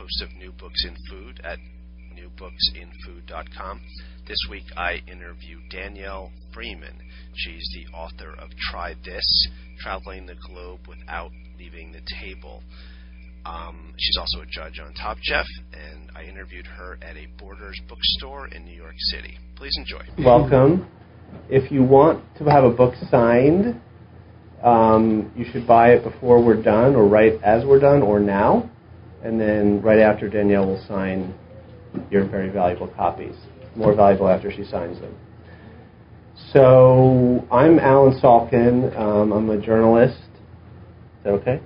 host of New Books in Food at newbooksinfood.com. This week I interview Danyelle Freeman. She's the author of Try This Traveling the Globe Without Leaving the Table. Um, she's also a judge on Top Chef, and I interviewed her at a Borders bookstore in New York City. Please enjoy. Welcome. If you want to have a book signed, um, you should buy it before we're done, or right as we're done, or now and then right after Danyelle will sign your very valuable copies. More valuable after she signs them. So I'm Allen Salkin. Um, I'm a journalist. Is that okay?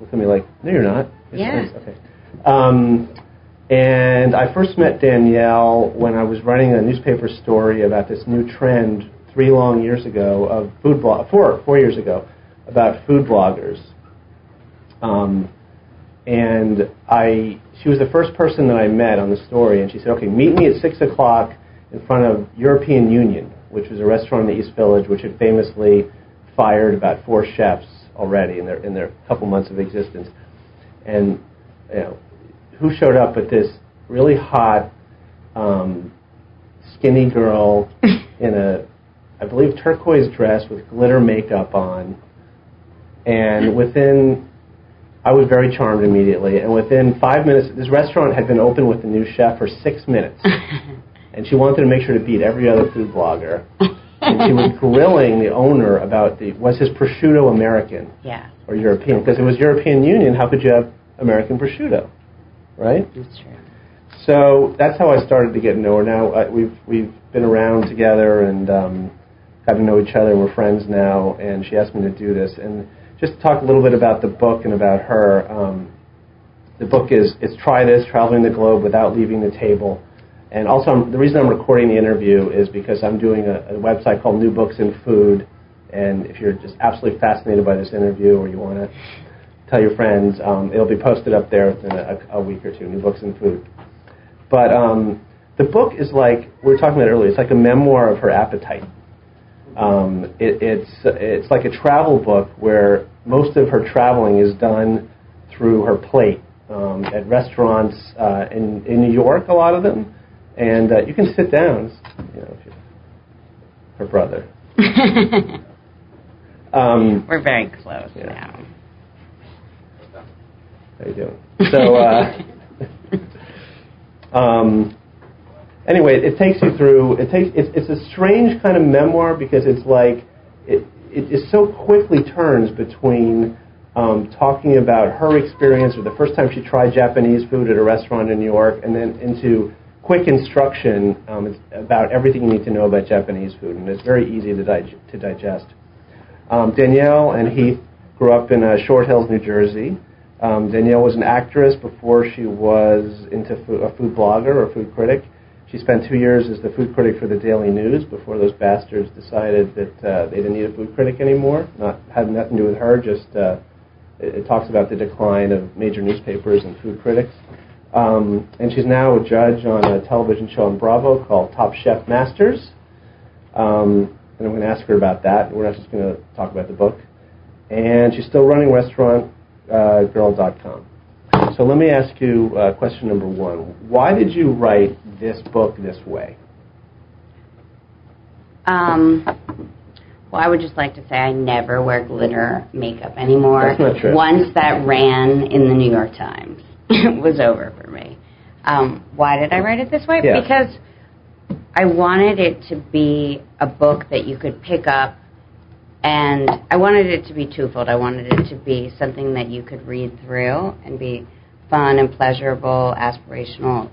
Look at me like, no, you're not. It's yeah. Nice. Okay. Um, and I first met Danyelle when I was writing a newspaper story about this new trend three long years ago of food blog, four four years ago, about food bloggers. Um, and I she was the first person that I met on the story, and she said, "Okay, meet me at six o'clock in front of European Union, which was a restaurant in the East Village, which had famously fired about four chefs already in their in their couple months of existence." And you know, who showed up but this really hot, um, skinny girl in a, I believe, turquoise dress with glitter makeup on, and within I was very charmed immediately. And within five minutes, this restaurant had been open with the new chef for six minutes. and she wanted to make sure to beat every other food blogger. and she was grilling the owner about the was his prosciutto American yeah. or European? Because it was European Union. How could you have American prosciutto, right? That's true. So that's how I started to get to know her. Now uh, we've we've been around together and um, got to know each other. We're friends now, and she asked me to do this and just talk a little bit about the book and about her. Um, the book is it's Try This, Traveling the Globe Without Leaving the Table. And also, I'm, the reason I'm recording the interview is because I'm doing a, a, website called New Books in Food. And if you're just absolutely fascinated by this interview or you want to tell your friends, um, it'll be posted up there within a, a, week or two, New Books in Food. But um, the book is like, we were talking about earlier, it's like a memoir of her appetite. Um, it, it's it's like a travel book where most of her traveling is done through her plate um, at restaurants uh, in in New York, a lot of them, and uh, you can sit down. You know, her brother. um, We're very close yeah. now. How you doing? So. Uh, um, anyway, it takes you through. It takes. It's, it's a strange kind of memoir because it's like it it is so quickly turns between um, talking about her experience or the first time she tried Japanese food at a restaurant in New York, and then into quick instruction um, about everything you need to know about Japanese food, and it's very easy to, dig- to digest. Um, Danyelle and Heath grew up in uh, Short Hills, New Jersey. Um, Danyelle was an actress before she was into fo- a food blogger or food critic. She spent two years as the food critic for the Daily News before those bastards decided that uh, they didn't need a food critic anymore. Not had nothing to do with her. Just uh, it, it, talks about the decline of major newspapers and food critics. Um, and she's now a judge on a television show on Bravo called Top Chef Masters. Um, and I'm going to ask her about that. We're not just going to talk about the book. And she's still running restaurantgirl.com. So let me ask you uh, question number one. Why did you write this book this way? Um, well, I would just like to say I never wear glitter makeup anymore. That's not true. Once that ran in the New York Times, it was over for me. Um, why did I write it this way? Yeah. Because I wanted it to be a book that you could pick up and I wanted it to be twofold. I wanted it to be something that you could read through and be fun and pleasurable, aspirational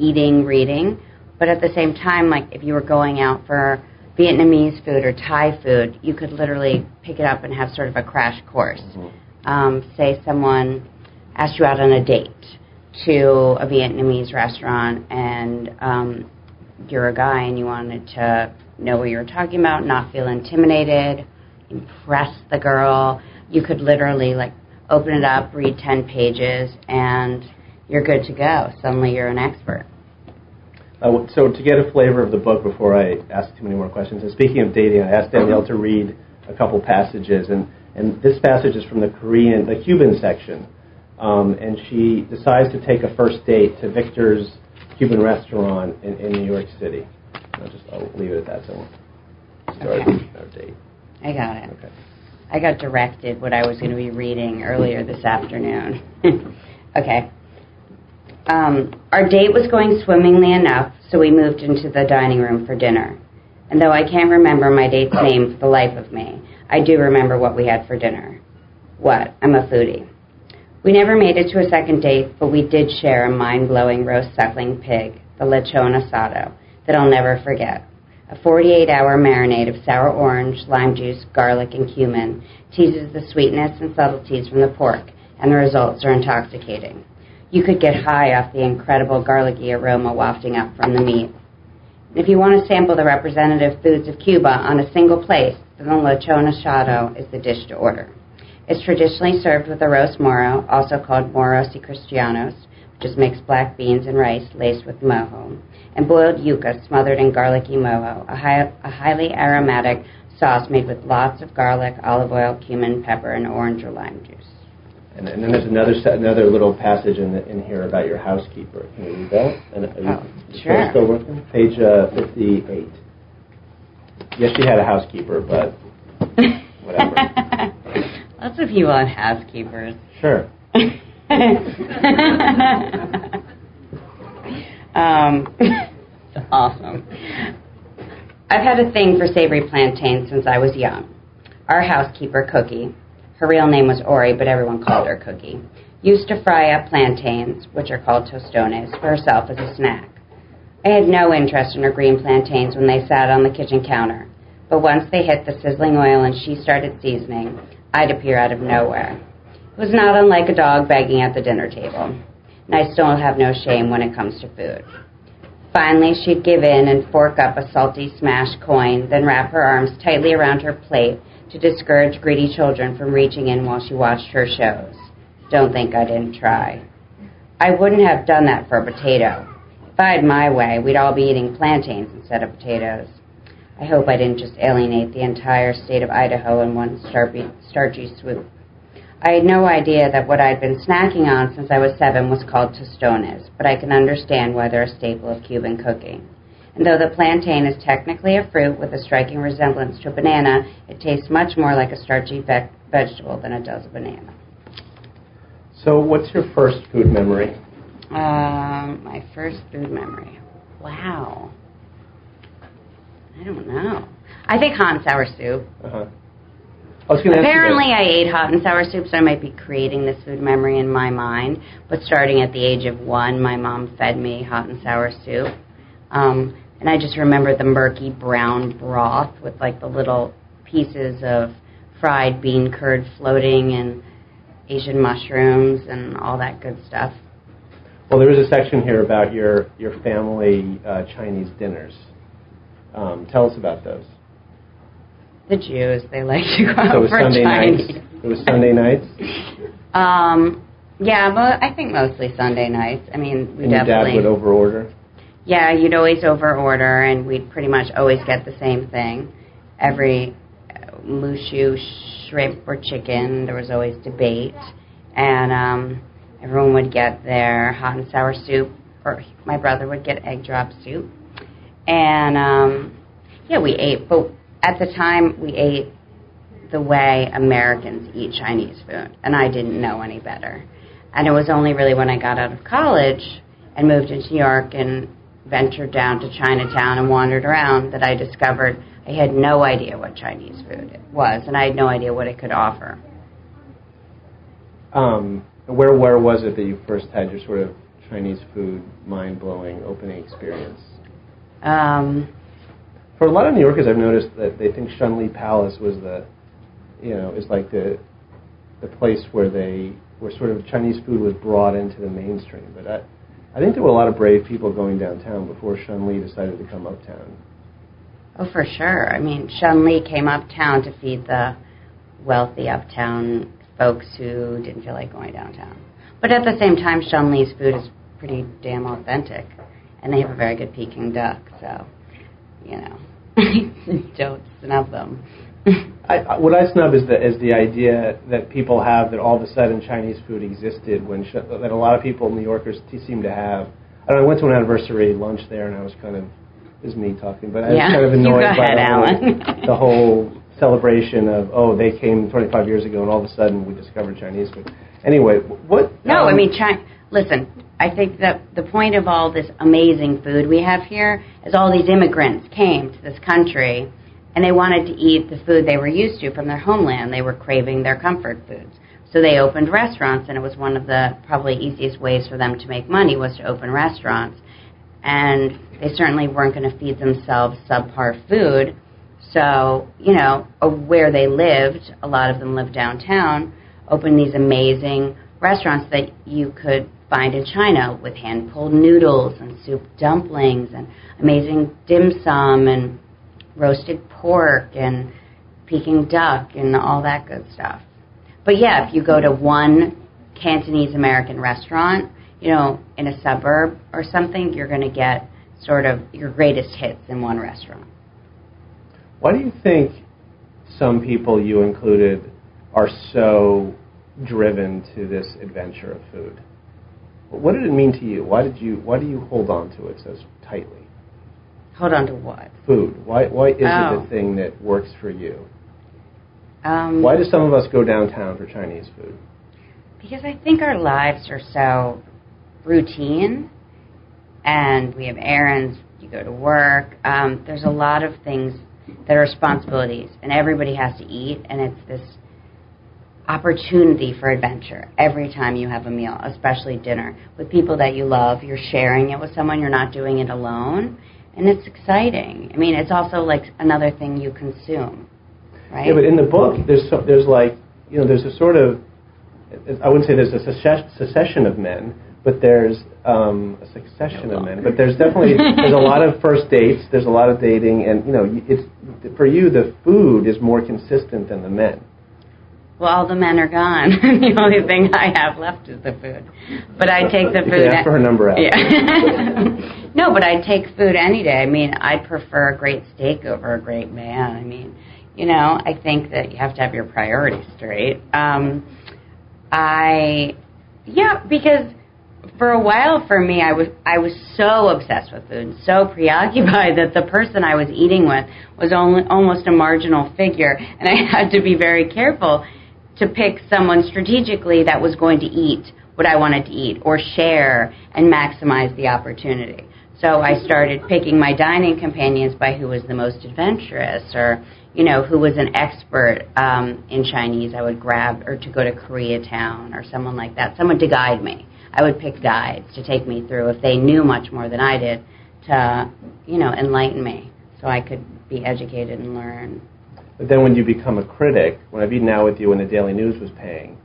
eating, reading. But at the same time, like if you were going out for Vietnamese food or Thai food, you could literally pick it up and have sort of a crash course. Mm-hmm. Um, say someone asked you out on a date. to a Vietnamese restaurant and um, you're a guy and you wanted to know what you were talking about, not feel intimidated, impress the girl, you could literally like open it up, read 10 pages, and you're good to go. Suddenly you're an expert. Uh, so to get a flavor of the book before I ask too many more questions, and speaking of dating, I asked Danyelle to read a couple passages, and, and this passage is from the Korean, the Cuban section, um, and she decides to take a first date to Victor's Cuban restaurant in, in New York City. I'll just I'll leave it at that. So we'll start Okay. our date. I got it. Okay. I got directed what I was going to be reading earlier this afternoon. okay. Um, our date was going swimmingly enough, so we moved into the dining room for dinner. And though I can't remember my date's name for the life of me, I do remember what we had for dinner. What? I'm a foodie. We never made it to a second date, but we did share a mind blowing roast suckling pig, the lechon asado, that I'll never forget. A 48 hour marinade of sour orange, lime juice, garlic, and cumin teases the sweetness and subtleties from the pork, and the results are intoxicating. You could get high off the incredible garlicky aroma wafting up from the meat. If you want to sample the representative foods of Cuba on a single plate, then the lechon asado is the dish to order. It's traditionally served with arroz moro, also called moros y cristianos, which is mixed black beans and rice laced with mojo, and boiled yuca smothered in garlicky mojo, a, high, a highly aromatic sauce made with lots of garlic, olive oil, cumin, pepper, and orange or lime juice. And, and then there's another another little passage in, the, in here about your housekeeper. Can you read that? And are you, Oh, sure. Still working? Page uh, 58. Yes, she had a housekeeper, but Whatever. Lots of people have housekeepers. sure. um, awesome. I've had a thing for savory plantains since I was young. Our housekeeper, Cookie, her real name was Ori, but everyone called her Cookie, used to fry up plantains, which are called tostones, for herself as a snack. I had no interest in her green plantains when they sat on the kitchen counter, but once they hit the sizzling oil and she started seasoning, I'd appear out of nowhere. It was not unlike a dog begging at the dinner table, and I still have no shame when it comes to food. Finally, she'd give in and fork up a salty smashed coin, then wrap her arms tightly around her plate to discourage greedy children from reaching in while she watched her shows. Don't think I didn't try. I wouldn't have done that for a potato. If I had my way, we'd all be eating plantains instead of potatoes. I hope I didn't just alienate the entire state of Idaho in one starchy, swoop. I had no idea that what I'd been snacking on since I was seven was called tostones, but I can understand why they're a staple of Cuban cooking. And though the plantain is technically a fruit with a striking resemblance to a banana, it tastes much more like a starchy ve- vegetable than it does a banana. So, what's your first food memory? Um, my first food memory. Wow. I don't know. I think hot and sour soup. Uh-huh. I was going to ask you Apparently. I ate hot and sour soup, so I might be creating this food memory in my mind. But starting at the age of one, my mom fed me hot and sour soup. Um, and I just remember the murky brown broth with like the little pieces of fried bean curd floating and Asian mushrooms and all that good stuff. Well, there is a section here about your your family uh, Chinese dinners. Um, tell us about those. The Jews, they like to go out So it was for Sunday Chinese. nights. It was Sunday nights. Um, yeah, but I think mostly Sunday nights. I mean, we And your dad definitely. would overorder. Yeah, you'd always over order, and we'd pretty much always get the same thing. Every uh, mushu, shrimp, or chicken, there was always debate. And um, everyone would get their hot and sour soup, or my brother would get egg drop soup. And um, yeah, we ate, but at the time, we ate the way Americans eat Chinese food, and I didn't know any better. And it was only really when I got out of college and moved into New York and ventured down to Chinatown and wandered around that I discovered I had no idea what Chinese food was, and I had no idea what it could offer. Um, where where was it that you first had your sort of Chinese food mind blowing opening experience? Um, For a lot of New Yorkers, I've noticed that they think Shun Lee Palace was the, you know, is like the, the place where they where sort of Chinese food was brought into the mainstream. But I, I think there were a lot of brave people going downtown before Shun Lee decided to come uptown. Oh, for sure. I mean, Shun Lee came uptown to feed the wealthy uptown folks who didn't feel like going downtown. But at the same time, Shun Lee's food is pretty damn authentic, and they have a very good Peking duck. So, you know, don't snub them. I, I, what I snub is the is the idea that people have that all of a sudden Chinese food existed when sh- that a lot of people New Yorkers t- seem to have. I, don't know, I went to an anniversary lunch there and I was kind of is me talking, but I Yeah, was kind of annoyed by ahead, the, whole, the whole celebration of oh they came 25 years ago and all of a sudden we discovered Chinese food. Anyway, what? No, I um, mean, China. Listen, I think that the point of all this amazing food we have here is all these immigrants came to this country and they wanted to eat the food they were used to from their homeland. They were craving their comfort foods. So they opened restaurants, and it was one of the probably easiest ways for them to make money was to open restaurants. And they certainly weren't going to feed themselves subpar food. So, you know, where they lived, a lot of them lived downtown, opened these amazing restaurants that you could find in China with hand pulled noodles and soup dumplings and amazing dim sum and roasted pork and Peking duck and all that good stuff. But yeah, if you go to one Cantonese American restaurant, you know, in a suburb or something, you're going to get sort of your greatest hits in one restaurant. Why do you think some people, you included, are so driven to this adventure of food? What did it mean to you? Why did you? Why do you hold on to it so tightly? Hold on to what? Food. Why? Why is it Oh. the thing that works for you? Um, Why do some of us go downtown for Chinese food? Because I think our lives are so routine, and we have errands. You go to work. Um, there's a lot of things that are responsibilities, and everybody has to eat, and it's this opportunity for adventure every time you have a meal, especially dinner with people that you love. You're sharing it with someone. You're not doing it alone, and it's exciting. I mean, it's also like another thing you consume, right? Yeah, but in the book, there's so, there's like you know there's a sort of I wouldn't say there's a success, succession of men, but there's um, a succession of men. But there's definitely there's a lot of first dates. There's a lot of dating, and you know it's for you the food is more consistent than the men. Well, all the men are gone. the only thing I have left is the food. But I take the food. ask for her number out. Yeah. no, but I take food any day. I mean, I prefer a great steak over a great man. I mean, you know, I think that you have to have your priorities straight. Um, I, yeah, because for a while for me, I was I was so obsessed with food, and so preoccupied that the person I was eating with was only almost a marginal figure, and I had to be very careful to pick someone strategically that was going to eat what I wanted to eat or share and maximize the opportunity. So I started picking my dining companions by who was the most adventurous or, you know, who was an expert um, in Chinese. I would grab, or to go to Koreatown or someone like that, someone to guide me. I would pick guides to take me through if they knew much more than I did to, you know, enlighten me so I could be educated and learn. But then when you become a critic, when I've eaten out with you when the Daily News was paying,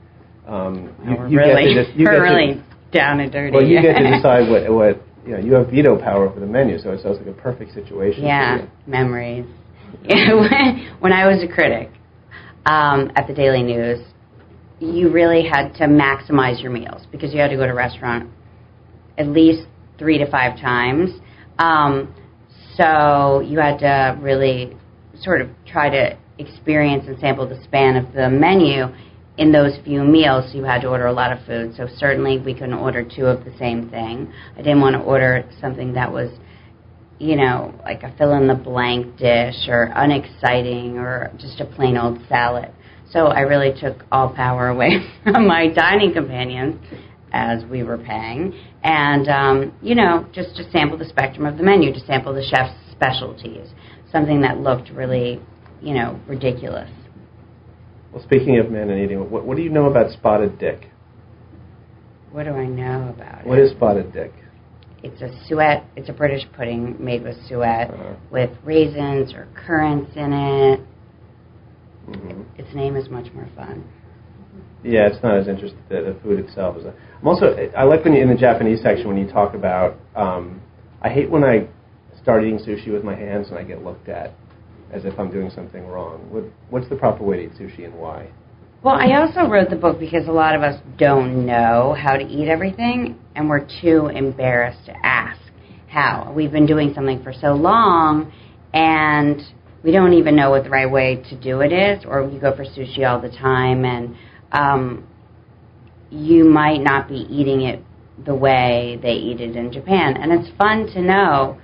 um, you, you really, get to just, you get really to, down and dirty. well you get to decide what what you know. You have veto power over the menu, so it sounds like a perfect situation. for Yeah, memories. when, when I was a critic um, at the Daily News, you really had to maximize your meals because you had to go to a restaurant at least three to five times. Um, so you had to really sort of try to experience and sample the span of the menu in those few meals. You had to order a lot of food. So certainly we couldn't order two of the same thing. I didn't want to order something that was you know, like a fill in the blank dish or unexciting or just a plain old salad. So I really took all power away from my dining companions as we were paying and, um, you know, just to sample the spectrum of the menu, to sample the chef's specialties, something that looked really, you know, ridiculous. Well, speaking of men and eating, what, what do you know about spotted dick? What do I know about What it? is spotted dick? It's a suet. It's a British pudding made with suet, Uh-huh. with raisins or currants in it. hmm Its name is much more fun. Yeah, it's not as interesting. The, the food itself is. A, I'm also. I like when you in the Japanese section when you talk about. Um, I hate when I start eating sushi with my hands and I get looked at as if I'm doing something wrong. What, what's the proper way to eat sushi and why? Well, I also wrote the book because a lot of us don't know how to eat everything, and we're too embarrassed to ask how. We've been doing something for so long, and we don't even know what the right way to do it is, or you go for sushi all the time, and um, you might not be eating it the way they eat it in Japan. And it's fun to know,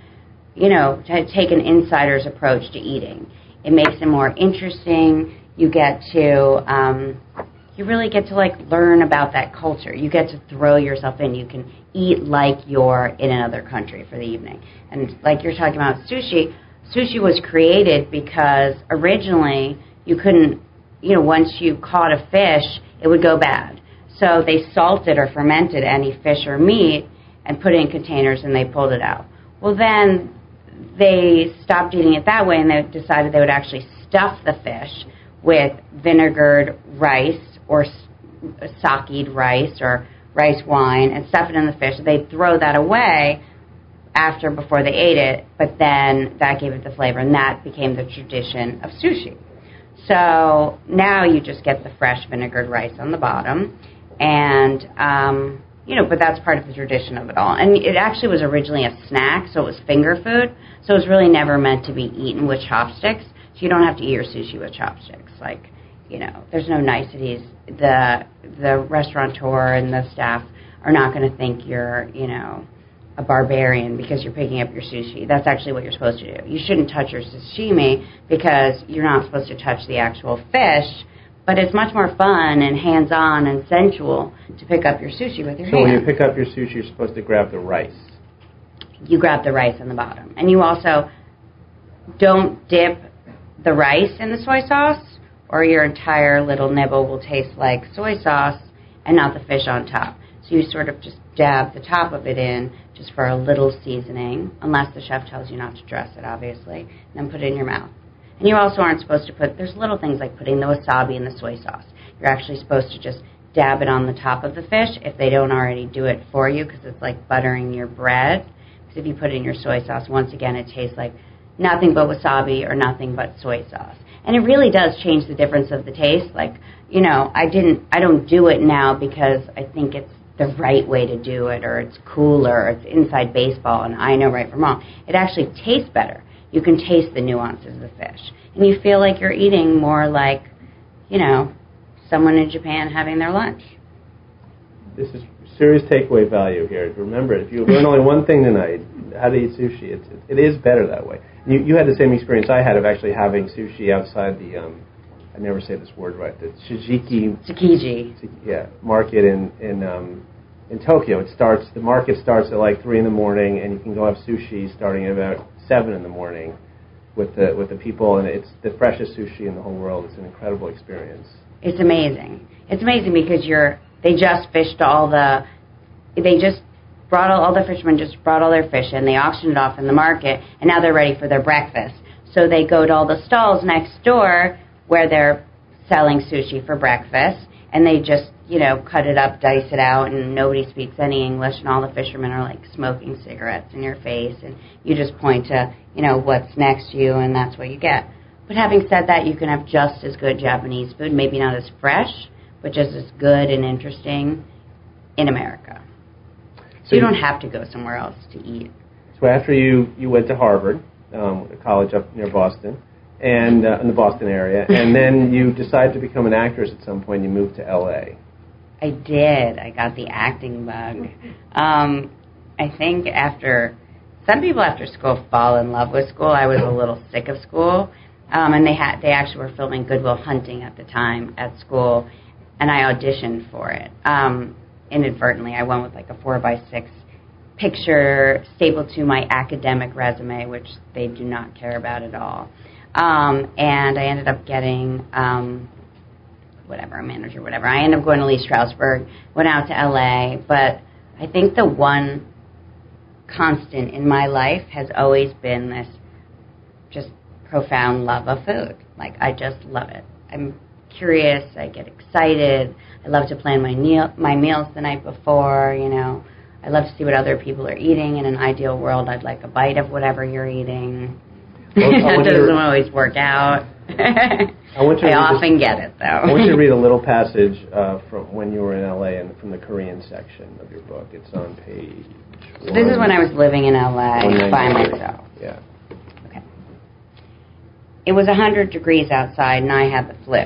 you know, to take an insider's approach to eating. It makes it more interesting. You get to, um, you really get to like learn about that culture. You get to throw yourself in. You can eat like you're in another country for the evening. And like you're talking about sushi, sushi was created because originally you couldn't, you know, once you caught a fish, it would go bad so they salted or fermented any fish or meat and put it in containers and they pulled it out. Well, then they stopped eating it that way and they decided they would actually stuff the fish with vinegared rice or sakeed rice or rice wine and stuff it in the fish. They'd throw that away after before they ate it, but then that gave it the flavor and that became the tradition of sushi. So now you just get the fresh vinegared rice on the bottom and um, you know, but that's part of the tradition of it all. And it actually was originally a snack, so it was finger food. So it was really never meant to be eaten with chopsticks. So you don't have to eat your sushi with chopsticks. Like, you know, there's no niceties. The the restaurateur and the staff are not going to think you're, you know, a barbarian because you're picking up your sushi. That's actually what you're supposed to do. You shouldn't touch your sashimi because you're not supposed to touch the actual fish but it's much more fun and hands-on and sensual to pick up your sushi with your so hands. So when you pick up your sushi, you're supposed to grab the rice. You grab the rice on the bottom, and you also don't dip the rice in the soy sauce, or your entire little nibble will taste like soy sauce and not the fish on top. So you sort of just dab the top of it in just for a little seasoning, unless the chef tells you not to dress it, obviously, and then put it in your mouth. And you also aren't supposed to put, there's little things like putting the wasabi in the soy sauce. You're actually supposed to just dab it on the top of the fish if they don't already do it for you because it's like buttering your bread. Because if you put it in your soy sauce, once again, it tastes like nothing but wasabi or nothing but soy sauce. And it really does change the difference of the taste. Like, you know, I didn't, I don't do it now because I think it's the right way to do it or it's cooler or it's inside baseball and I know right from wrong. It actually tastes better you can taste the nuances of the fish. And you feel like you're eating more like, you know, someone in Japan having their lunch. This is serious takeaway value here. Remember, if you learn only one thing tonight, how to eat sushi, it's, it is better that way. You, you had the same experience I had of actually having sushi outside the, um, I never say this word right, the Shijiki. Tsukiji. Yeah, market in, in, um, in Tokyo. It starts, the market starts at like 3 in the morning, and you can go have sushi starting at about seven in the morning with the with the people, and it's the freshest sushi in the whole world. It's an incredible experience. It's amazing. It's amazing because you're they just fished all the they just brought all, all the fishermen just brought all their fish in. They auctioned it off in the market, and now they're ready for their breakfast. So they go to all the stalls next door where they're selling sushi for breakfast, and they just you know, cut it up, dice it out, and nobody speaks any English, and all the fishermen are like smoking cigarettes in your face, and you just point to, you know, what's next to you, and that's what you get. But having said that, you can have just as good Japanese food, maybe not as fresh, but just as good and interesting in America. So, you don't have to go somewhere else to eat. So after you you went to Harvard, um, a college up near Boston, and uh, in the Boston area, and then you decided to become an actress at some point. You moved to L.A. I did. I got the acting bug. Um, I think after some people after school fall in love with school. I was a little sick of school, um, and they had they actually were filming Good Will Hunting at the time at school, and I auditioned for it. Um, inadvertently, I went with like a four by six picture stapled to my academic resume, which they do not care about at all. Um, and I ended up getting um, whatever, a manager, whatever. I ended up going to Lee Strasberg, went out to LA, but I think the one constant in my life has always been this just profound love of food. Like I just love it. I'm curious, I get excited, I love to plan my meal my meals the night before. You know, I love to see what other people are eating. In an ideal world, I'd like a bite of whatever you're eating. Well, uh, that you to- doesn't always work out. I want you to I this- often get it though. I want you to read a little passage uh, from when you were in LA and from the Korean section of your book. It's on page. So this is when I was living in LA by myself. Yeah. Okay. It was 100 degrees outside and I had the flu.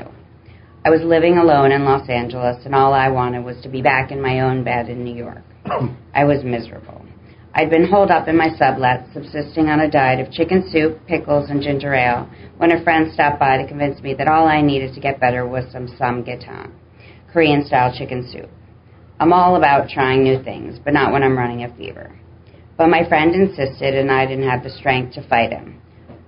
I was living alone in Los Angeles and all I wanted was to be back in my own bed in New York. I was miserable. I'd been holed up in my sublet, subsisting on a diet of chicken soup, pickles, and ginger ale, when a friend stopped by to convince me that all I needed to get better was some samgyetang, Korean-style chicken soup. I'm all about trying new things, but not when I'm running a fever. But my friend insisted, and I didn't have the strength to fight him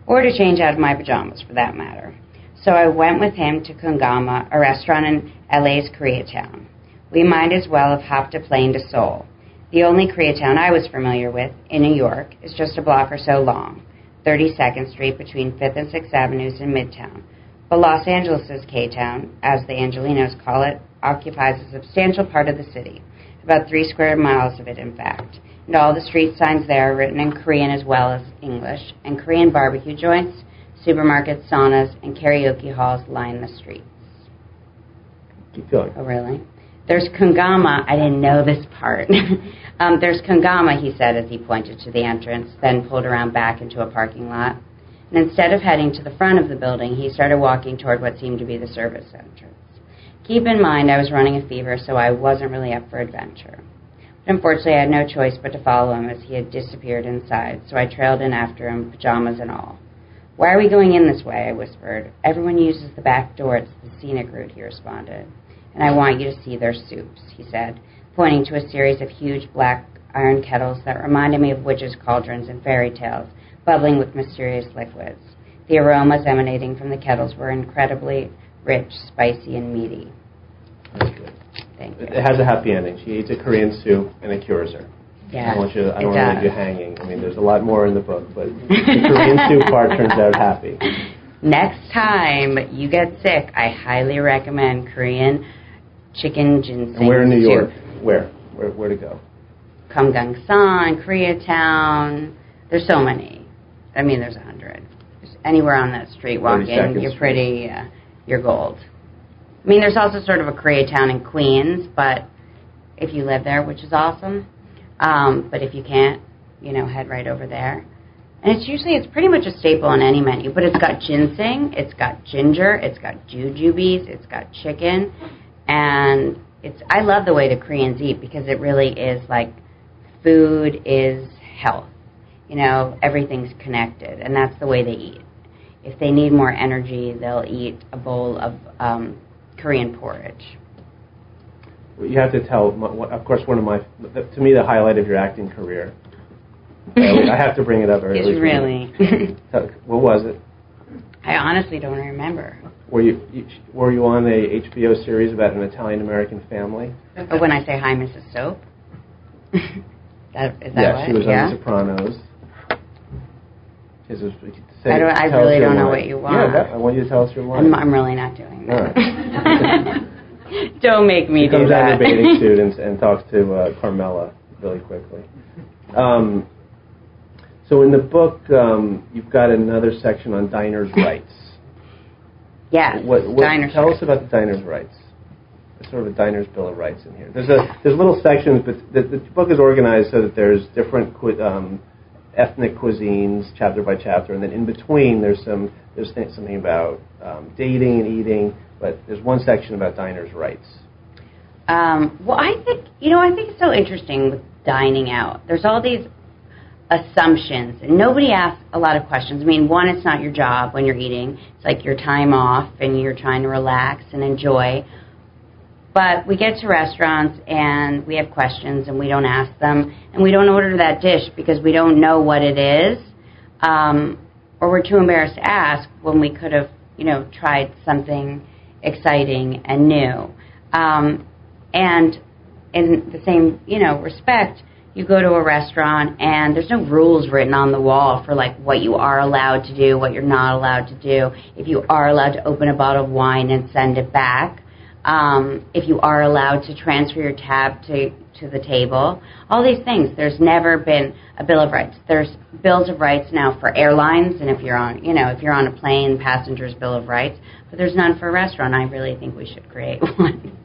or to change out of my pajamas for that matter. So I went with him to Kungama, a restaurant in LA's Koreatown. We might as well have hopped a plane to Seoul. The only Koreatown I was familiar with in New York is just a block or so long, 32nd Street between 5th and 6th Avenues in Midtown. But Los Angeles' K-Town, as the Angelenos call it, occupies a substantial part of the city, about three square miles of it, in fact. And all the street signs there are written in Korean as well as English, and Korean barbecue joints, supermarkets, saunas, and karaoke halls line the streets. Keep going. Oh, really? There's Kungama. I didn't know this part. um, there's Kungama, he said as he pointed to the entrance, then pulled around back into a parking lot. And instead of heading to the front of the building, he started walking toward what seemed to be the service entrance. Keep in mind, I was running a fever, so I wasn't really up for adventure. But unfortunately, I had no choice but to follow him as he had disappeared inside, so I trailed in after him, pajamas and all. Why are we going in this way? I whispered. Everyone uses the back door. It's the scenic route, he responded. And I want you to see their soups, he said, pointing to a series of huge black iron kettles that reminded me of witches' cauldrons in fairy tales, bubbling with mysterious liquids. The aromas emanating from the kettles were incredibly rich, spicy, and meaty. That's good. Thank It you. has a happy ending. She eats a Korean soup and it cures her. I Yeah, don't want you. I don't want to leave you hanging. I mean, there's a lot more in the book, but the Korean soup part turns out happy. Next time you get sick, I highly recommend Korean chicken ginseng And we're in New. York. Where? Where? Where to go? Kumgangsan, Koreatown. There's so many. I mean, there's a hundred. Just anywhere on that street, walking, you're Street. pretty, uh, you're gold. I mean, there's also sort of a Koreatown in Queens, but if you live there, which is awesome. Um, but if you can't, you know, head right over there. And it's usually it's pretty much a staple on any menu, but it's got ginseng, it's got ginger, it's got jujubes, it's got chicken, and it's I love the way the Koreans eat because it really is like food is health. You know, everything's connected, and that's the way they eat. If they need more energy, they'll eat a bowl of um, Korean porridge. You have to tell. Of course, one of my to me the highlight of your acting career. I have to bring it up. or It's really. What was it? I honestly don't remember. Were you, you were you on a HBO series about an Italian American family? When I say hi, Mrs. Soap, that is that yeah, what? she was yeah. on The Sopranos. Say- I don't- I really don't know what you Yeah, want. that, I want you to tell us your line. I'm, I'm really not doing that. don't make me She do comes out in that. a bathing suit and, and talks to uh, Carmela really quickly. Um, so in the book, um, you've got another section on diners' rights. Yes, What, what, diner tell service. us about the diners' rights. There's sort of a diners' bill of rights in here. There's a there's little sections, but the, the book is organized so that there's different cu- um, ethnic cuisines, chapter by chapter, and then in between there's some there's th- something about um, dating and eating, but there's one section about diners' rights. Um, well, I think you know. I think it's so interesting with dining out. There's all these assumptions, and nobody asks a lot of questions. I mean, one, it's not your job when you're eating. It's like your time off, and you're trying to relax and enjoy. But we get to restaurants and we have questions, and we don't ask them, and we don't order that dish because we don't know what it is, um, or we're too embarrassed to ask when we could have, you know, tried something exciting and new. Um, and in the same, you know, respect, you go to a restaurant and there's no rules written on the wall for like what you are allowed to do, what you're not allowed to do. If you are allowed to open a bottle of wine and send it back, um, if you are allowed to transfer your tab to, to the table, all these things. There's never been a Bill of Rights. There's bills of rights now for airlines, and if you're on, you know, if you're on a plane, passengers' Bill of Rights, but there's none for a restaurant. I really think we should create one.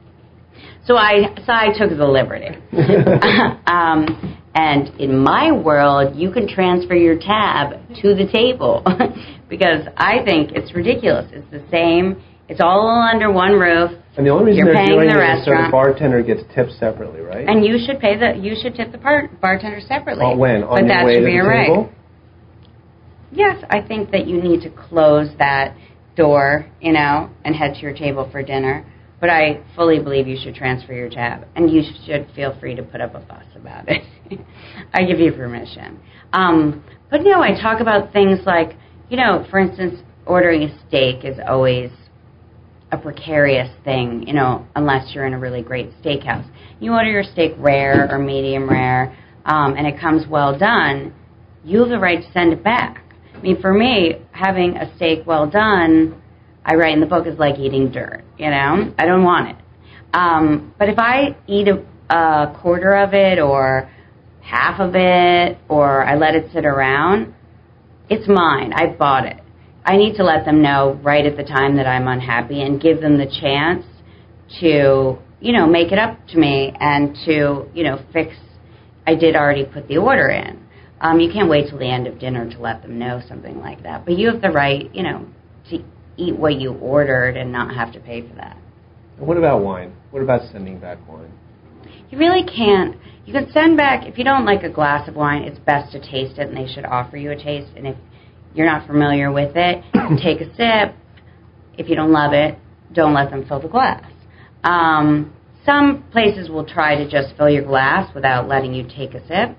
So I, so I took the liberty. um, and in my world, you can transfer your tab to the table because I think it's ridiculous. It's the same. It's all under one roof. And the only reason You're they're paying doing the it is so the restaurant. bartender gets tipped separately, right? And you should pay the you should tip the par- bartender separately. When? but On your that way should to be the right. table? Yes, I think that you need to close that door, you know, and head to your table for dinner. But I fully believe you should transfer your tab, and you should feel free to put up a fuss about it. I give you permission. Um, but no, I talk about things like, you know, for instance, ordering a steak is always a precarious thing, you know, unless you're in a really great steakhouse. You order your steak rare or medium rare, um, and it comes well done, you have the right to send it back. I mean, for me, having a steak well done, I write in the book, is like eating dirt, you know? I don't want it. Um, but if I eat a, a quarter of it or half of it or I let it sit around, it's mine. I bought it. I need to let them know right at the time that I'm unhappy and give them the chance to, you know, make it up to me and to, you know, fix. I did already put the order in. Um, you can't wait till the end of dinner to let them know something like that. But you have the right, you know, to eat what you ordered and not have to pay for that. And what about wine? What about sending back wine? You really can't. You can send back if you don't like a glass of wine. It's best to taste it, and they should offer you a taste. And if you're not familiar with it, take a sip. If you don't love it, don't let them fill the glass. Um, some places will try to just fill your glass without letting you take a sip.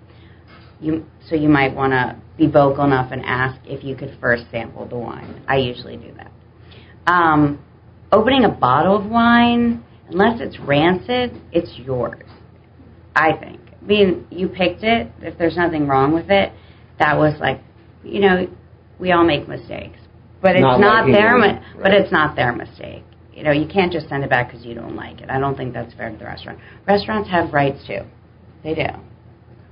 You, so you might want to be vocal enough and ask if you could first sample the wine. I usually do that. Um, opening a bottle of wine, unless it's rancid, it's yours. I think. I mean, you picked it. If there's nothing wrong with it, that was like, you know, we all make mistakes, but it's Not not, their, mi- but it's not their mistake. You know, you can't just send it back because you don't like it. I don't think that's fair to the restaurant. Restaurants have rights too. They do.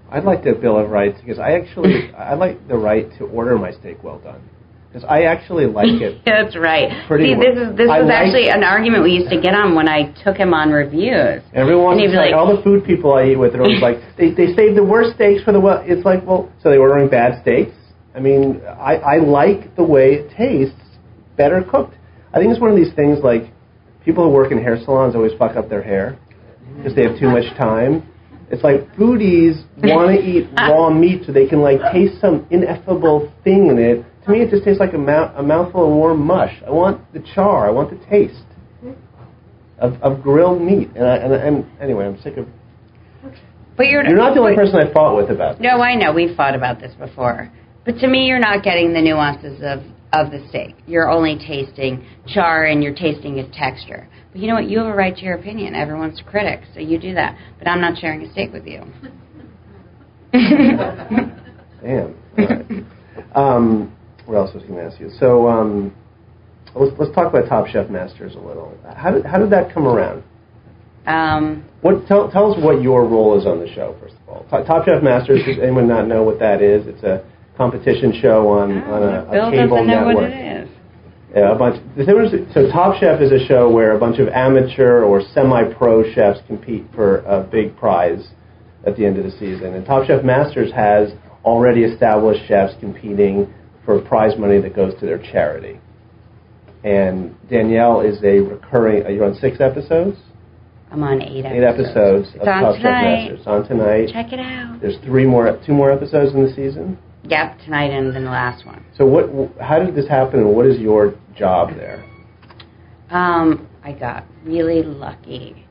I'd like the Bill of Rights because I actually I like the right to order my steak well done because I actually like it. That's right. Pretty See, this is this I was like- actually an argument we used to get on when I took him on reviews. Everyone wants And to he'd be like- all the food people I eat with are always like they they save the worst steaks for the well. It's like well, so they're ordering bad steaks. I mean, I I like the way it tastes better cooked. I think it's one of these things like people who work in hair salons always fuck up their hair because they have too much time. It's like foodies want to eat raw meat so they can like taste some ineffable thing in it. To me, it just tastes like a, mouth, a mouthful of warm mush. I want the char. I want the taste of, of grilled meat. And, I, and, I, and anyway, I'm sick of. But you're, You're not the only person I fought with about this. No, I know. We've fought about this before. But to me, you're not getting the nuances of, of the steak. You're only tasting char and you're tasting its texture. But you know what? You have a right to your opinion. Everyone's a critic, so you do that. But I'm not sharing a steak with you. Damn. All right. um, what else was going to ask you? So um, let's let's talk about Top Chef Masters a little. How did how did that come around? um, What tell tell us what your role is on the show first of all. Top, Top Chef Masters. Does anyone not know what that is? It's a competition show on on a, a cable network. what it is. Yeah, a bunch. So Top Chef is a show where a bunch of amateur or semi-pro chefs compete for a big prize at the end of the season. And Top Chef Masters has already established chefs competing for prize money that goes to their charity. And Danyelle is a recurring. Are you on six episodes? I'm on eight episodes. Eight episodes It's of on Top Chef tonight. Masters. On tonight. Check it out. There's three more, two more episodes in the season. Yep, tonight and then the last one. So what? How did this happen? And what is your job there? Um, I got really lucky.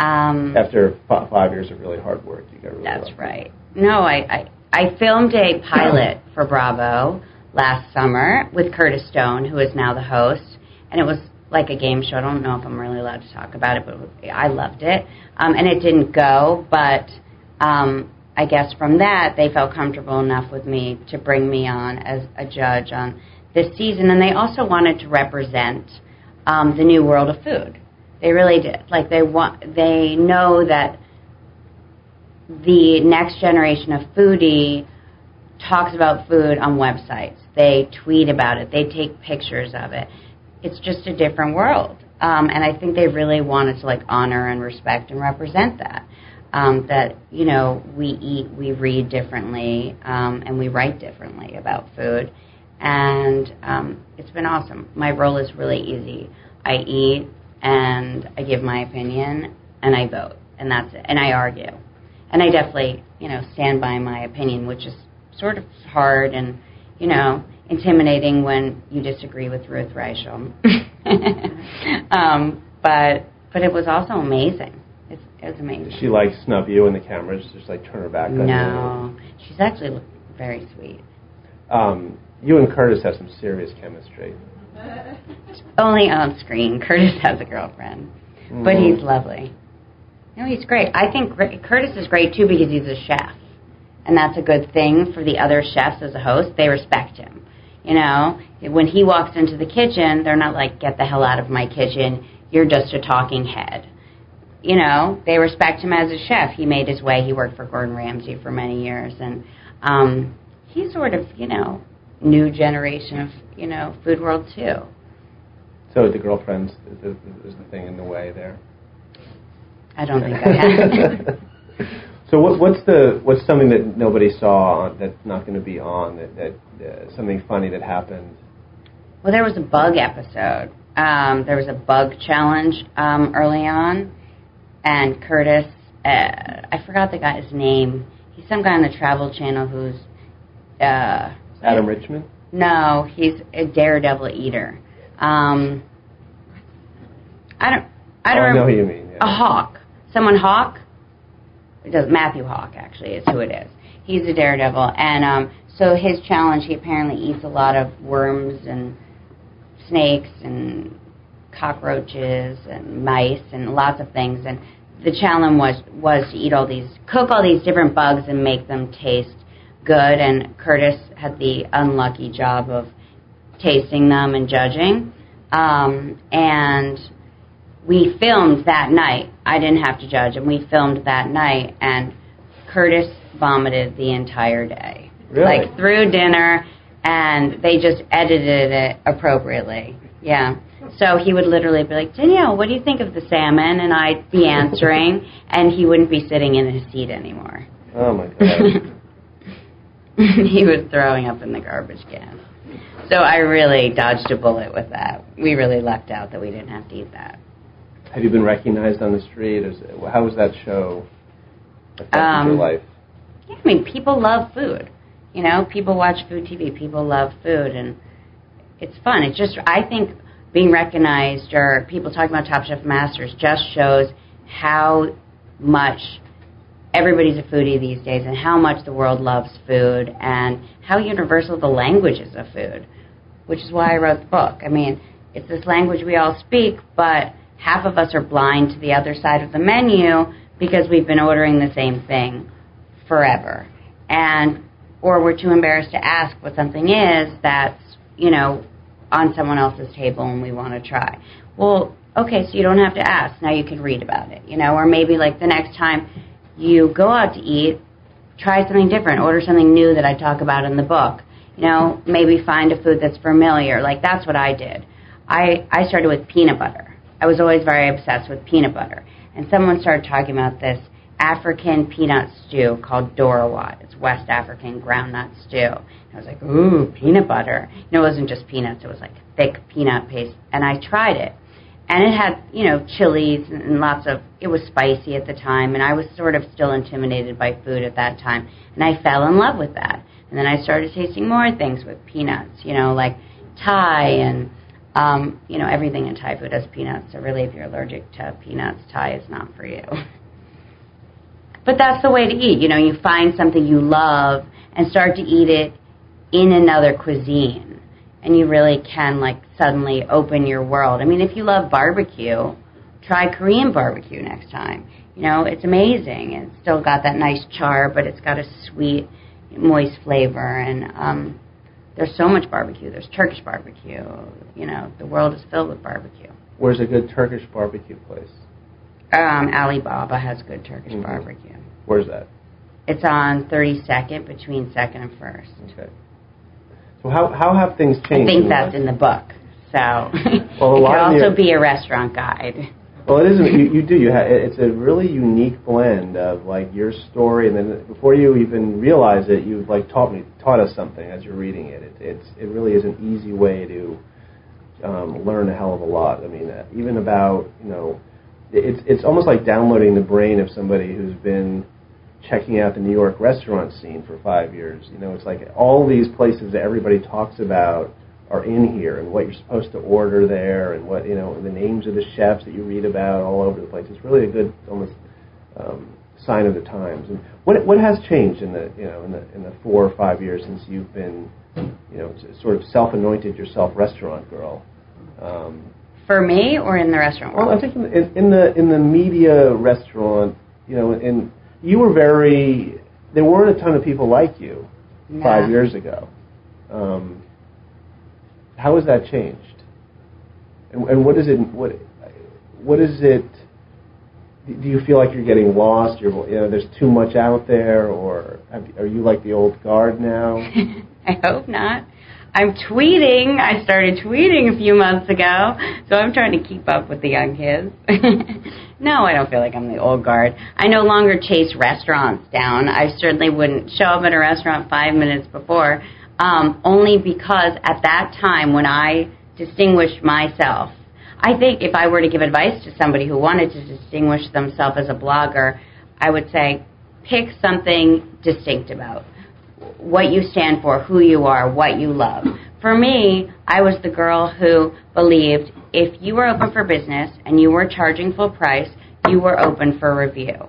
Um, After fi- five years of really hard work, you got really That's lucky. right. No, I, I I filmed a pilot for Bravo last summer with Curtis Stone, who is now the host, and it was like a game show. I don't know if I'm really allowed to talk about it, but I loved it. Um, and it didn't go, but um, I guess from that they felt comfortable enough with me to bring me on as a judge on this season, and they also wanted to represent um, the new world of food. They really did. Like they want, they know that the next generation of foodie talks about food on websites. They tweet about it. They take pictures of it. It's just a different world. Um, and I think they really wanted to like honor and respect and represent that. Um, that you know we eat, we read differently, um, and we write differently about food, and um, it's been awesome. My role is really easy. I eat and I give my opinion and I vote, and that's it. And I argue, and I definitely you know stand by my opinion, which is sort of hard and you know intimidating when you disagree with Ruth Reichl. um, but but it was also amazing. It's, it was amazing. Does she like snub you in the cameras? Just like turn her back on you. no, she's actually very sweet. you? Um, you and Curtis have some serious chemistry. Only on screen. Curtis has a girlfriend, but Mhm. he's lovely. No, he's great. I think Curtis is great too because he's a chef, and that's a good thing for the other chefs as a host. They respect him. You know, when he walks into the kitchen, they're not like, "Get the hell out of my kitchen! You're just a talking head." You know, they respect him as a chef. He made his way. He worked for Gordon Ramsay for many years, and um, he's sort of, you know, new generation of, you know, food world too. So the girlfriends is the, thing in the way there. I don't think I have. so what, what's the what's something that nobody saw on, that's not going to be on that, that uh, something funny that happened? well, there was a bug episode. Um, there was a bug challenge um, early on, and Curtis, uh, I forgot the guy's name. He's some guy on the Travel Channel who's. Uh, Adam Richman. No, he's a daredevil eater. Um, I don't. I don't oh, I know remember. who you mean. A hawk. Someone hawk? It does Matthew Hawk actually is who it is. He's a daredevil, and um, so his challenge, he apparently eats a lot of worms and snakes and cockroaches and mice and lots of things. And the challenge was was to eat all these, cook all these different bugs and make them taste good. And Curtis had the unlucky job of tasting them and judging. Um, and we filmed that night. I didn't have to judge, and we filmed that night. And Curtis vomited the entire day, Really? like through dinner, and they just edited it appropriately. Yeah. So he would literally be like, Danyelle, what do you think of the salmon? And I'd be answering, and he wouldn't be sitting in his seat anymore. Oh my god. he was throwing up in the garbage can. So I really dodged a bullet with that. We really lucked out that we didn't have to eat that. Have you been recognized on the street? Is, how was that show affected Um, your life? Yeah, I mean, people love food. You know, people watch food TV. People love food, and it's fun. It's just, I think, being recognized or people talking about Top Chef Masters just shows how much everybody's a foodie these days, and how much the world loves food, and how universal the language is of food. Which is why I wrote the book. I mean, it's this language we all speak, but half of us are blind to the other side of the menu because we've been ordering the same thing forever. And or we're too embarrassed to ask what something is that's, you know, on someone else's table and we want to try. Well, okay, so you don't have to ask. Now you can read about it, you know, or maybe like the next time you go out to eat, try something different, order something new that I talk about in the book. You know, maybe find a food that's familiar. Like that's what I did. I I started with peanut butter. I was always very obsessed with peanut butter. And someone started talking about this African peanut stew called Dorawat. It's West African groundnut stew. And I was like, ooh, peanut butter. You know, it wasn't just peanuts. It was like thick peanut paste. And I tried it. And it had, you know, chilies and, lots of, it was spicy at the time. And I was sort of still intimidated by food at that time. And I fell in love with that. And then I started tasting more things with peanuts, you know, like Thai and, um, you know, everything in Thai food has peanuts. So really, if you're allergic to peanuts, Thai is not for you. But that's the way to eat. You know, you find something you love and start to eat it in another cuisine. And you really can, like, suddenly open your world. I mean, if you love barbecue, try Korean barbecue next time. You know, it's amazing. It's still got that nice char, but it's got a sweet, moist flavor. And um, there's so much barbecue. There's Turkish barbecue. You know, the world is filled with barbecue. Where's a good Turkish barbecue place? Um, Alibaba has good Turkish Mhm. barbecue. Where's that? It's on 32nd between 2nd and 1st. Okay. So how how have things changed? I think in that's in the book. So Well, it could also be a restaurant guide. Well, it isn't. You, you do. You ha it's a really unique blend of like your story, and then before you even realize it, you've like taught me taught us something as you're reading it. it it's it really is an easy way to um, learn a hell of a lot. I mean, uh, even about you know, it's it's almost like downloading the brain of somebody who's been checking out the New York restaurant scene for five years. You know, it's like all these places that everybody talks about are in here, and what you're supposed to order there, and what you know, the names of the chefs that you read about all over the place. It's really a good almost um, sign of the times. And what what has changed in the you know in the in the four or five years since you've been you know sort of self-anointed yourself restaurant girl? Um, For me or in the restaurant world? well. I think in, in, in the in the media restaurant, you know, and you were very. There weren't a ton of people like you five years ago. Um, how has that changed? And, and what is it? What what is it? Do you feel like you're getting lost? You're, you know, there's too much out there, or have, are you like the old guard now? I hope not. I'm tweeting. I started tweeting a few months ago, so I'm trying to keep up with the young kids. no, I don't feel like I'm the old guard. I no longer chase restaurants down. I certainly wouldn't show up at a restaurant five minutes before, um, only because at that time when I distinguished myself, I think if I were to give advice to somebody who wanted to distinguish themselves as a blogger, I would say pick something distinct about what you stand for, who you are, what you love. For me, I was the girl who believed if you were open for business and you were charging full price, you were open for review.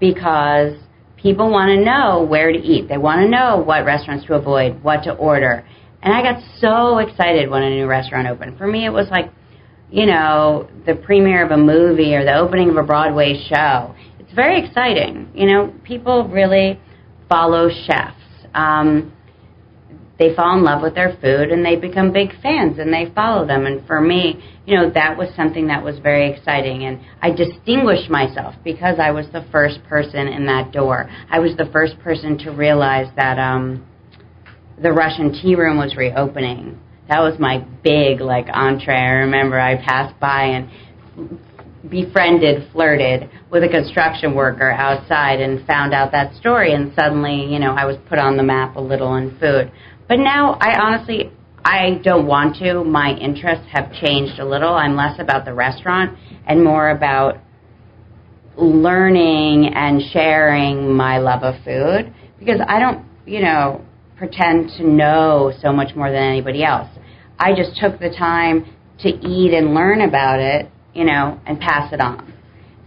Because people want to know where to eat. They want to know what restaurants to avoid, what to order. And I got so excited when a new restaurant opened. For me, it was like, you know, the premiere of a movie or the opening of a Broadway show. It's very exciting. You know, people really follow chefs. Um, they fall in love with their food and they become big fans and they follow them. And for me, you know, that was something that was very exciting. And I distinguished myself because I was the first person in that door. I was the first person to realize that um, the Russian tea room was reopening. That was my big like entree. I remember I passed by and befriended, flirted with a construction worker outside and found out that story and suddenly, you know, I was put on the map a little in food. But now I honestly I don't want to. My interests have changed a little. I'm less about the restaurant and more about learning and sharing my love of food because I don't, you know, pretend to know so much more than anybody else. I just took the time to eat and learn about it, you know, and pass it on.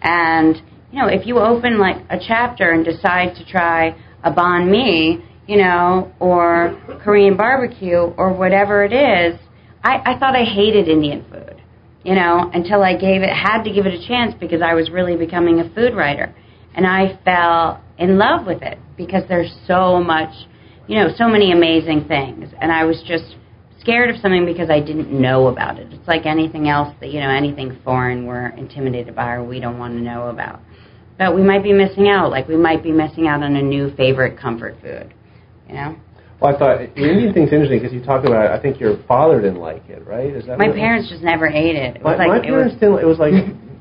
And, you know, if you open like a chapter and decide to try a banh mi, you know, or Korean barbecue or whatever it is, I, I thought I hated Indian food, you know, until I gave it, had to give it a chance because I was really becoming a food writer. And I fell in love with it because there's so much, you know, so many amazing things. And I was just scared of something because I didn't know about it. It's like anything else that, you know, anything foreign we're intimidated by or we don't want to know about. But we might be missing out. Like we might be missing out on a new favorite comfort food, you know? Well, I thought the Indian thing's interesting because you talk about. I think your father didn't like it, right? Is that My what- parents just never ate it. It My, was like my it parents was didn't. It was like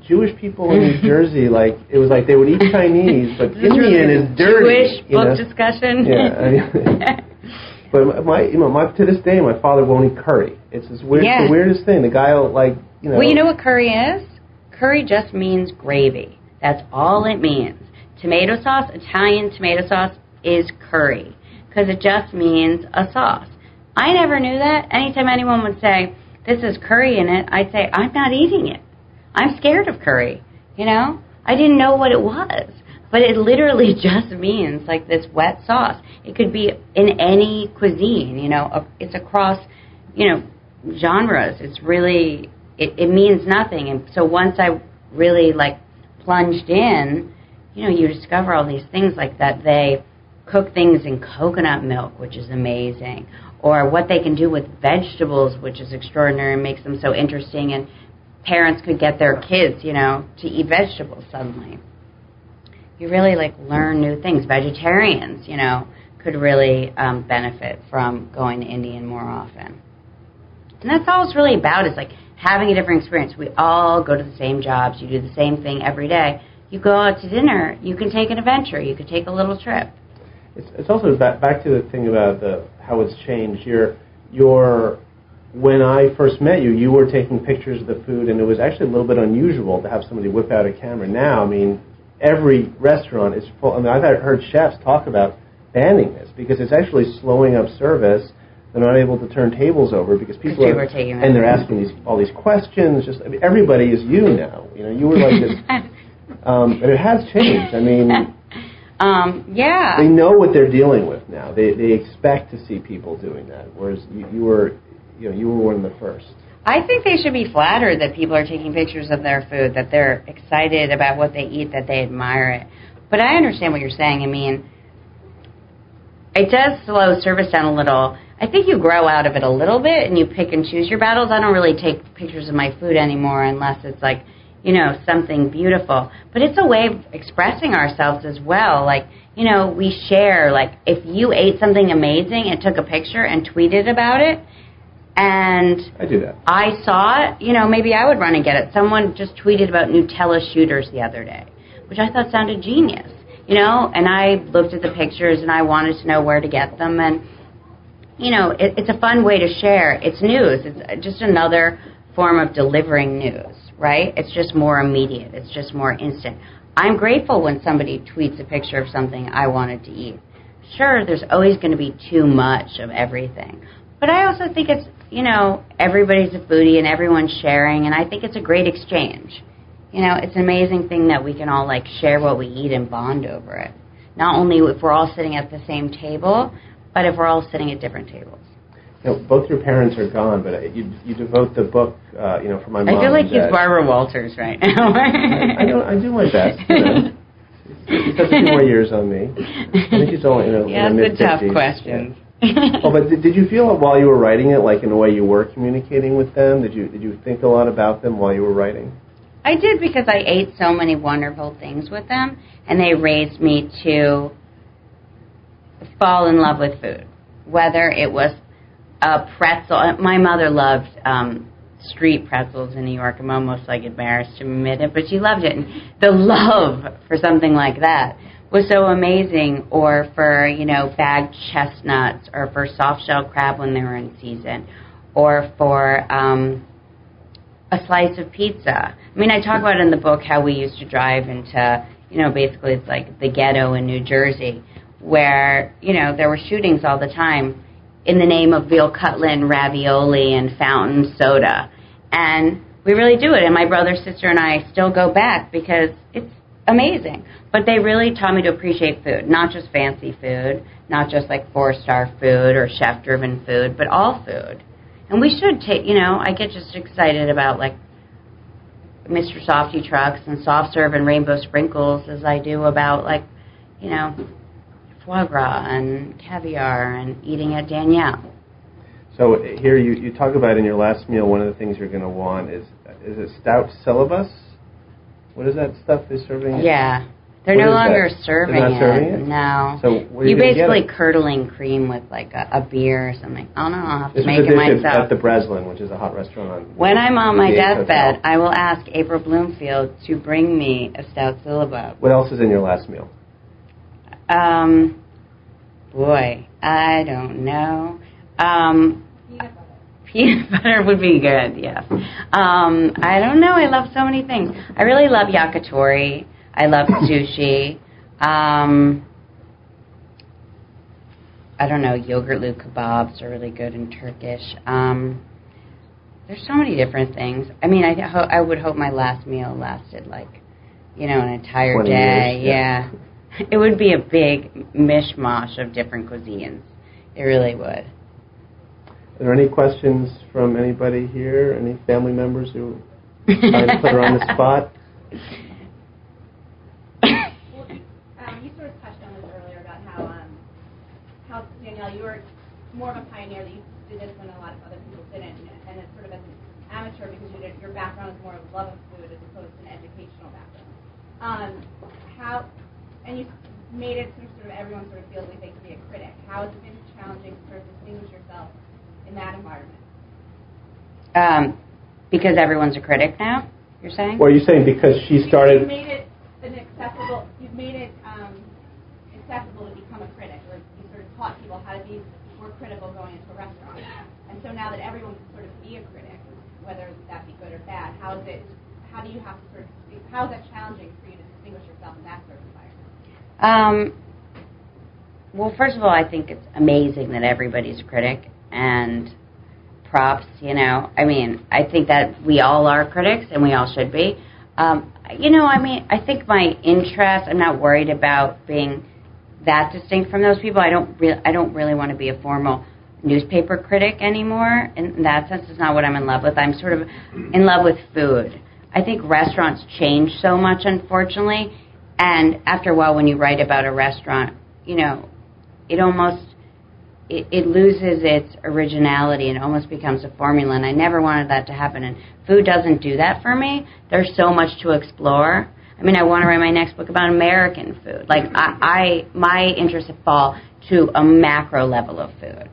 Jewish people in New Jersey. Like it was like they would eat Chinese, but Is this really Indian is dirty. Jewish you book know? discussion. Yeah, But my, you know, my to this day, my father won't eat curry. It's this weird, Yeah. the weirdest thing. The guy will like, you know. Well, you know what curry is? Curry just means gravy. That's all it means. Tomato sauce, Italian tomato sauce, is curry because it just means a sauce. I never knew that. Anytime anyone would say, this is curry in it, I'd say, I'm not eating it. I'm scared of curry. You know? I didn't know what it was. But it literally just means like this wet sauce. It could be in any cuisine, you know, it's across, you know, genres. It's really, it, it means nothing. And so once I really like plunged in, you know, you discover all these things like that they cook things in coconut milk, which is amazing, or what they can do with vegetables, which is extraordinary and makes them so interesting. And parents could get their kids, you know, to eat vegetables suddenly. You really like learn new things. Vegetarians, you know, could really um, benefit from going to Indian more often. And that's all it's really about is like having a different experience. We all go to the same jobs. You do the same thing every day. You go out to dinner. You can take an adventure. You could take a little trip. It's, it's also back, back to the thing about the how it's changed. Your your when I first met you, you were taking pictures of the food, and it was actually a little bit unusual to have somebody whip out a camera. Now, I mean, every restaurant is full. I mean, I've heard chefs talk about banning this because it's actually slowing up service. They're not able to turn tables over because people are, and they're asking these all these questions. Just I mean, everybody is you now. You know, you were like this, um, and it has changed. I mean, um, yeah. they know what they're dealing with now. They they expect to see people doing that, whereas you, you were, you know, you were one of the first. I think they should be flattered that people are taking pictures of their food, that they're excited about what they eat, that they admire it. But I understand what you're saying. I mean, it does slow service down a little. I think you grow out of it a little bit and you pick and choose your battles. I don't really take pictures of my food anymore unless it's like, you know, something beautiful. But it's a way of expressing ourselves as well. Like, you know, we share, like, if you ate something amazing and took a picture and tweeted about it, and I do that. I saw it, you know, maybe I would run and get it. Someone just tweeted about Nutella shooters the other day, which I thought sounded genius, you know, and I looked at the pictures and I wanted to know where to get them. And, you know, it, it's a fun way to share. It's news, it's just another form of delivering news, right? It's just more immediate, it's just more instant. I'm grateful when somebody tweets a picture of something I wanted to eat. Sure, there's always going to be too much of everything. But I also think it's, you know, everybody's a foodie and everyone's sharing, and I think it's a great exchange. You know, it's an amazing thing that we can all like share what we eat and bond over it. Not only if we're all sitting at the same table, but if we're all sitting at different tables. You know, both your parents are gone, but you you devote the book, uh, you know, for my mom. I feel like he's. Barbara Walters right now. I, I, do, I do my best. You know. He's got a few more years on me. I think he's only in, a, yeah, in the it's mid a tough 50s. questions. Oh, but did, did you feel while you were writing it, like in a way you were communicating with them? Did you did you think a lot about them while you were writing? I did because I ate so many wonderful things with them, and they raised me to fall in love with food. Whether it was a pretzel, my mother loved um, street pretzels in New York. I'm almost like embarrassed to admit it, but she loved it. And the love for something like that was so amazing. Or for you know bagged chestnuts, or for soft shell crab when they were in season, or for um, a slice of pizza. I mean, I talk about in the book how we used to drive into, you know, basically it's like the ghetto in New Jersey, where, you know, there were shootings all the time in the name of veal cutlet and ravioli and fountain soda. And we really do it. And my brother, sister, and I still go back because it's amazing. But they really taught me to appreciate food, not just fancy food, not just like four star food or chef driven food, but all food. And we should take, you know, I get just excited about like Mr. Softy trucks and soft serve and rainbow sprinkles as I do about like, you know, foie gras and caviar and eating at Danielle. So here you, you talk about in your last meal one of the things you're going to want is is it stout syllabub? What is that stuff they're serving? Yeah. They're What no longer that? serving, They're not it. serving it? No. So are you you gonna get basically curdling cream with like a, a beer or something. I don't know. I'll have This to make a it myself. at the Breslin, which is a hot restaurant on. when I'm on my deathbed, I will ask April Bloomfield to bring me a stout syllabub. What else is in your last meal? Um, boy, I don't know. Um, peanut butter would be good, yes. Um, I don't know. I love so many things. I really love yakitori. I love sushi. Um, I don't know. Yogurtlu kebabs are really good in Turkish. Um, there's so many different things. I mean, I ho- I would hope my last meal lasted like, you know, an entire day. years, yeah. yeah. It would be a big mishmash of different cuisines. It really would. Are there any questions from anybody here? Any family members who trying to put her on the spot? Well, um, you sort of touched on this earlier about how, um, how Danyelle, you were more of a pioneer that you did this when a lot of other people didn't, and it sort of as an amateur because you did, your background is more of a love of food as opposed to an educational background. Um, how, and you made it sort of, sort of everyone sort of feels like they can be a critic. How has it been challenging to sort of distinguish yourself in that environment? Um, because everyone's a critic now. You're saying? Or are you saying because she started. You've made it an accessible. You've made it um, accessible to become a critic, or you sort of taught people how to be more critical going into a restaurant. And so now that everyone can sort of be a critic, whether that be good or bad, how is it? How do you have to sort of? How is that challenging for you to distinguish yourself in that sort of environment? Um, well, first of all, I think it's amazing that everybody's a critic and props, you know. I mean, I think that we all are critics and we all should be. Um, you know, I mean, I think my interest, I'm not worried about being that distinct from those people. I don't really, I don't really want to be a formal newspaper critic anymore. In that sense, it's not what I'm in love with. I'm sort of in love with food. I think restaurants change so much, unfortunately, and after a while, when you write about a restaurant, you know, it almost it, it loses its originality and almost becomes a formula. And I never wanted that to happen. And food doesn't do that for me. There's so much to explore. I mean, I want to write my next book about American food. Like I, I my interests fall to a macro level of food.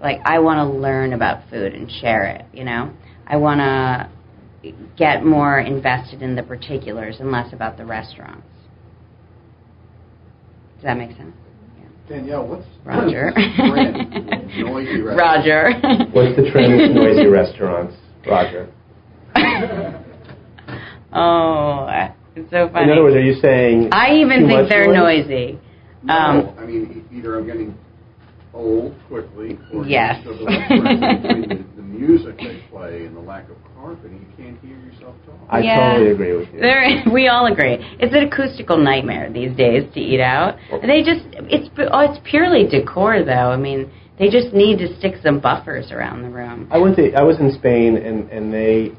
Like I want to learn about food and share it. You know, I want to get more invested in the particulars and less about the restaurants. Does that make sense? Danyelle, what's Roger. what's the trend in noisy restaurants? Roger. What's the trend with noisy restaurants, Roger? oh, it's so funny. In other words, are you saying? I even too think much they're noise? noisy. No, Um, I mean, e- either I'm getting old quickly, or Yes. the between the, the music they play and the lack of carpeting, you can't hear yourself talk. I Yeah. totally agree with you. We all agree. It's an acoustical nightmare these days to eat out. They just it's oh, it's purely decor though. I mean, they just need to stick some buffers around the room. I went to I was in Spain and and they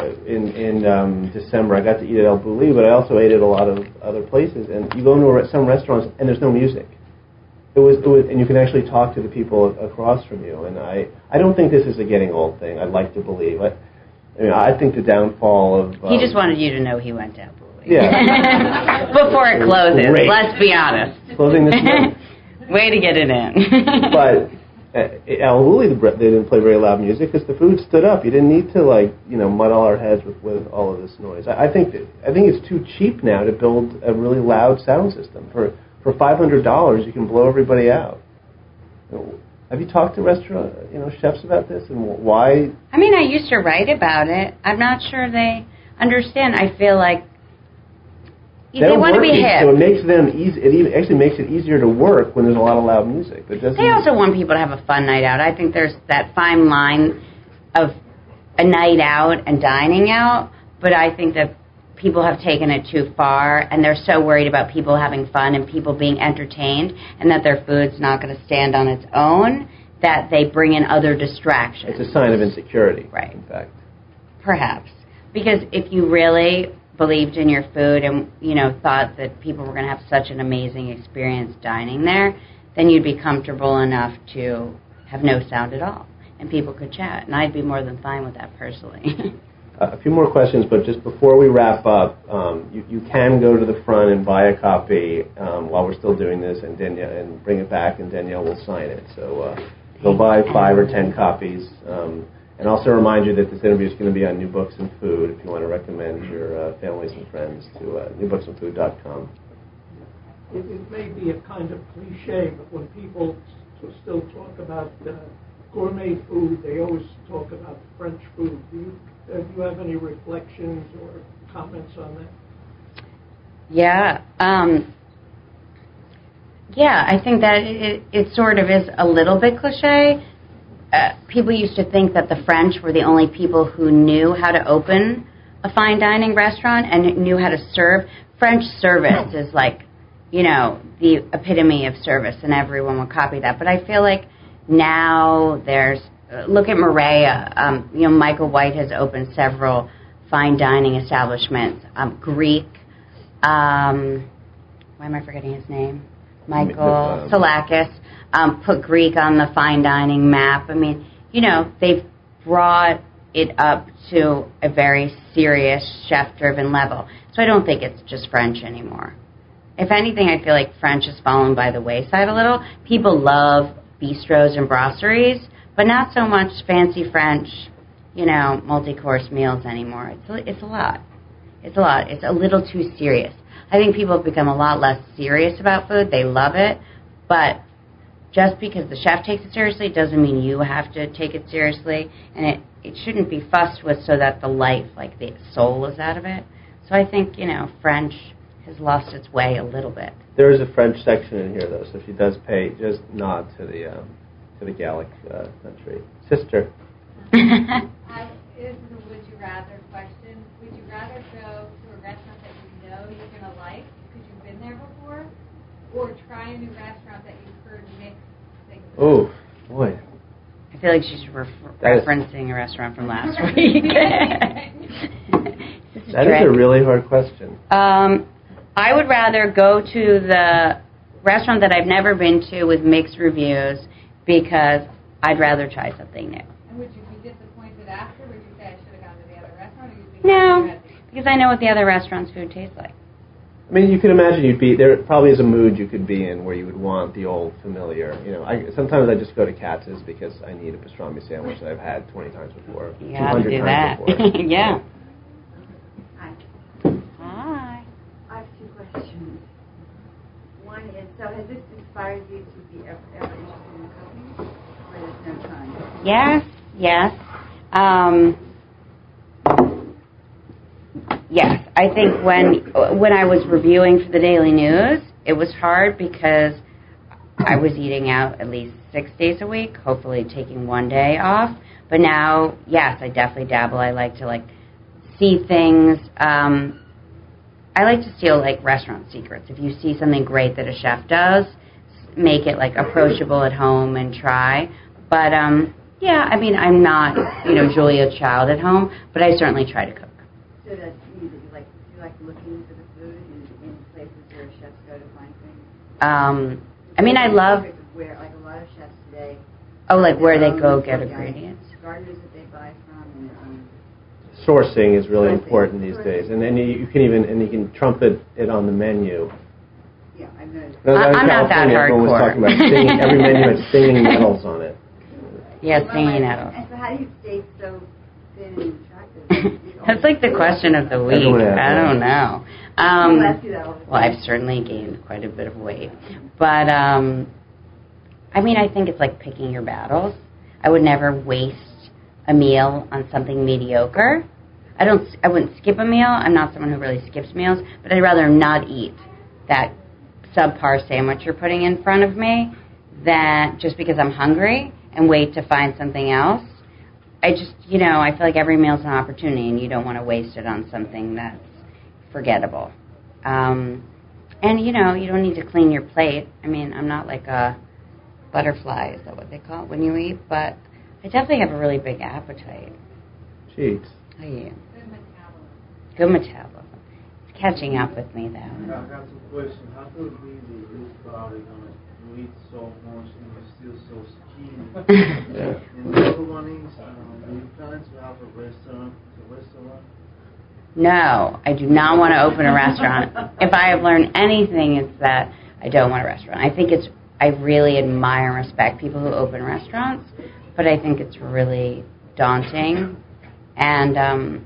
uh, in in um, December I got to eat at El Bulli, but I also ate at a lot of other places. And you go into re- some restaurants and there's no music. It was, it was and you can actually talk to the people across from you. And I I don't think this is a getting old thing. I'd like to believe. I, I mean I think the downfall of He um, just wanted you to know he went to Yeah. Before it closes. Great. Let's be honest. Closing this month. Way to get it in. but uh, El Bulli, the they didn't play very loud music because the food stood up. You didn't need to like you know mud all our heads with, with all of this noise. I, I think that, I think it's too cheap now to build a really loud sound system. For for five hundred dollars, you can blow everybody out. You know, Have you talked to restaurant you know chefs about this and why? I mean, I used to write about it. I'm not sure they understand. I feel like they, don't want to be hip. So it makes them easy. It even, actually makes it easier to work when there's a lot of loud music. But. They also want people to have a fun night out. I think there's that fine line of a night out and dining out, but I think that people have taken it too far and they're so worried about people having fun and people being entertained and that their food's not going to stand on its own that they bring in other distractions. It's a sign of insecurity. Right. In fact. Perhaps. Because if you really believed in your food and, you know, thought that people were going to have such an amazing experience dining there, then you'd be comfortable enough to have no sound at all and people could chat. And I'd be more than fine with that personally. A few more questions, but just before we wrap up, um, you, you can go to the front and buy a copy um, while we're still doing this, and Danyelle and bring it back, and Danyelle will sign it. So uh, go buy five or ten copies, um, and also remind you that this interview is going to be on New Books in Food. If you want to recommend your uh, families and friends to uh, newbooksinfood.com. It, it may be a kind of cliche, but when people s- still talk about uh, gourmet food, they always talk about French food. Do you, do you have any reflections or comments on that? Yeah. Um, yeah, I think that it, it sort of is a little bit cliche. Uh, people used to think that the French were the only people who knew how to open a fine dining restaurant and knew how to serve. French service is like, you know, the epitome of service, and everyone would copy that. But I feel like now there's look at Marea. Um, you know, Michael White has opened several fine dining establishments. Um, Greek. Um, why am I forgetting his name? Michael Um, Psilakis um, put Greek on the fine dining map. I mean, you know, they've brought it up to a very serious chef-driven level. So I don't think it's just French anymore. If anything, I feel like French has fallen by the wayside a little. People love bistros and brasseries, but not so much fancy French, you know, multi-course meals anymore. It's a, it's a lot. It's a lot. It's a little too serious. I think people have become a lot less serious about food. They love it, but just because the chef takes it seriously doesn't mean you have to take it seriously, and it it shouldn't be fussed with so that the life, like the soul, is out of it. So I think you know French has lost its way a little bit. There is a French section in here, though, so she does pay, just nod to the um, to the Gallic uh, country. Sister. I, this is a would you rather question. Would you rather go to a restaurant that you know you're going to like because you've been there before, or try a new restaurant that you've heard mixed things about? Oh, boy. I feel like she's ref- That is- referencing a restaurant from last week. This is That is great. a really hard question. Um, I would rather go to the restaurant that I've never been to with mixed reviews because I'd rather try something new. And would you be disappointed after? Would you say I should have gone to the other restaurant, or you'd be No, you had because I know what the other restaurant's food tastes like. I mean, you can imagine you'd be there. Probably is a mood you could be in where you would want the old familiar. You know, I, sometimes I just go to Katz's because I need a pastrami sandwich that I've had 20 times before, You got to 200 do times that. before. yeah. Hi. Hi. I have two questions. One is, so has this inspired you to be ever, ever interested in cooking? Or there's no time? Yes, yes. Um, yes, I think when when I was reviewing for the Daily News, it was hard because I was eating out at least six days a week, hopefully taking one day off. But now, yes, I definitely dabble. I like to like see things. Um, I like to steal like restaurant secrets. If you see something great that a chef does, make it like approachable at home and try. But um, yeah, I mean, I'm not you know Julia Child at home, but I certainly try to cook. So that means that you like, you like looking for the food in, in places where chefs go to find things? Um, I mean, I love Where, like a lot of chefs today. oh like where they go um, get um, ingredients. Gardeners that they buy from and their own. Sourcing is really Sourcing. important these days, and then you, you can even and you can trumpet it on the menu. Yeah, I've noticed. When I was I- in I'm not that California, everyone was hardcore. talking about singing, every menu had singing medals on it. Yeah, Well, singing and- nettles. So how do you stay so thin and attractive? That's like the question of the week. I don't know. Um, ask you that all the well. I've certainly gained quite a bit of weight, but um, I mean, I think it's like picking your battles. I would never waste a meal on something mediocre. I don't. I wouldn't skip a meal. I'm not someone who really skips meals, but I'd rather not eat that subpar sandwich you're putting in front of me than just because I'm hungry and wait to find something else. I just, you know, I feel like every meal's an opportunity, and you don't want to waste it on something that's forgettable. Um, and you know, you don't need to clean your plate. I mean, I'm not like a butterfly, is that what they call it when you eat? But I definitely have a really big appetite. Jeez. Oh, yeah. Good metabolism. Good metabolism. It's catching up with me, though. I got some questions. How could it be that this body gonna you eat so much and you're still so skinny? Yeah. and one is, um, do you plan to have a restaurant? A restaurant? No, I do not want to open a restaurant. If I have learned anything, it's that I don't want a restaurant. I think it's, I really admire and respect people who open restaurants, but I think it's really daunting. And um,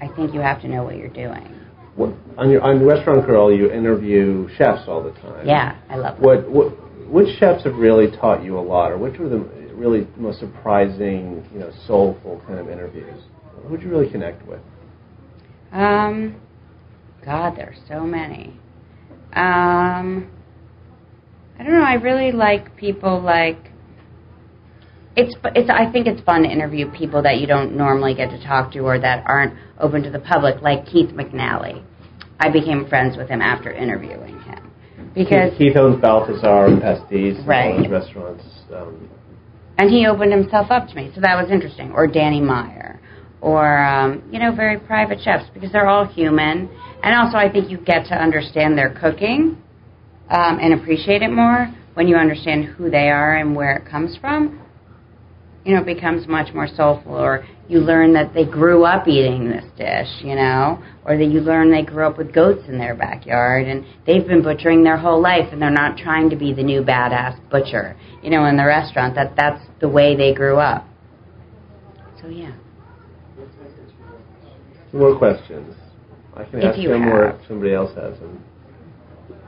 I think you have to know what you're doing. What, on your on Restaurant Girl, you interview chefs all the time. Yeah, I love that. What what which chefs have really taught you a lot, or which were the really most surprising, you know, soulful kind of interviews? Who'd you really connect with? Um, God, there's so many. Um, I don't know. I really like people like. It's it's. I think it's fun to interview people that you don't normally get to talk to or that aren't open to the public, like Keith McNally. I became friends with him after interviewing him because Keith, Keith owns Balthazar and Pastis, and Right. all those restaurants. Um, and he opened himself up to me, so that was interesting. Or Danny Meyer, or um, you know, very private chefs because they're all human, and also I think you get to understand their cooking um, and appreciate it more when you understand who they are and where it comes from. You know, it becomes much more soulful. Or you learn that they grew up eating this dish, you know, or that you learn they grew up with goats in their backyard and they've been butchering their whole life and they're not trying to be the new badass butcher, you know, in the restaurant. That that's the way they grew up. So yeah. Two more questions. I can If ask you them or if somebody else has them.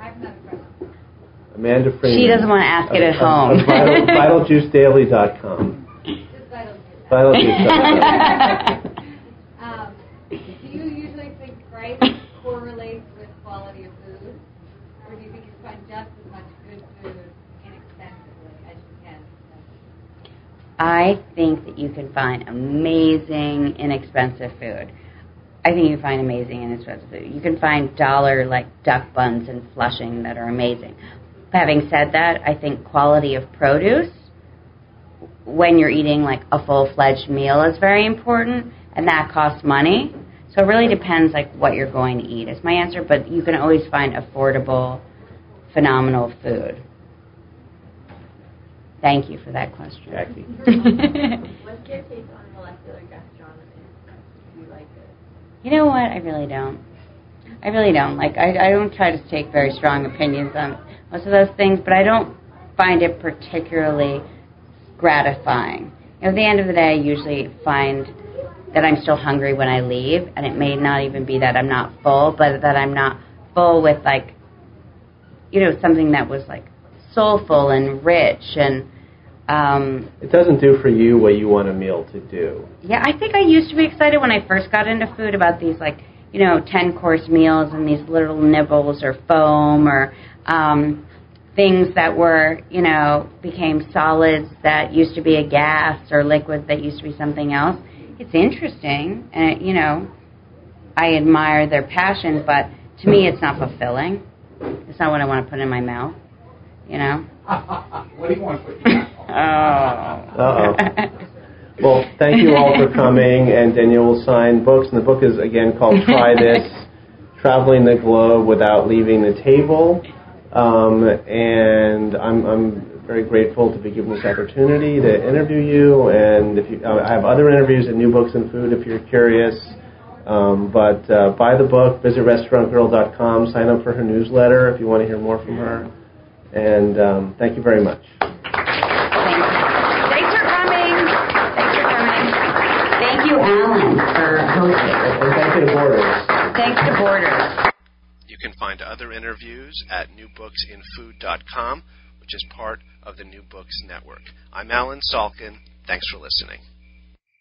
I have another. Amanda Freeman. She doesn't want to ask it at of- home. of Vital, VitalJuiceDaily.com. Just vital juice. Um, do you usually think price correlates with quality of food? Or do you think you find just as much good food inexpensively as you can? I think that you can find amazing, inexpensive food. I think you can find amazing, inexpensive food. You can find dollar like duck buns in Flushing that are amazing. Having said that, I think quality of produce when you're eating like a full fledged meal is very important, and that costs money. So it really depends like what you're going to eat. Is my answer, but you can always find affordable, phenomenal food. Thank you for that question. Jackie. What's your take on molecular gastronomy? Do you like it? You know what? I really don't. I really don't. Like, I, I don't try to take very strong opinions on most of those things, but I don't find it particularly gratifying. You know, at the end of the day, I usually find that I'm still hungry when I leave, and it may not even be that I'm not full, but that I'm not full with, like, you know, something that was, like, soulful and rich and, um, It doesn't do for you what you want a meal to do. yeah, I think I used to be excited when I first got into food about these like, you know, 10 course meals and these little nibbles or foam or um, things that were, you know, became solids that used to be a gas or liquids that used to be something else. It's interesting and, it, you know, I admire their passion, but to me it's not fulfilling. It's not what I want to put in my mouth, you know? What do you want to put your Oh. Uh-oh. Well, thank you all for coming, and Danyelle will sign books, and the book is again called Try This: Traveling the Globe Without Leaving the Table. Um, and I'm, I'm very grateful to be given this opportunity to interview you. And if you, I have other interviews at New Books in Food if you're curious. Um, but uh, buy the book, visit restaurantgirl.com, sign up for her newsletter if you want to hear more from her. And um, thank you very much. You can find other interviews at newbooksinfood.com, which is part of the New Books Network. I'm Allen Salkin. Thanks for listening.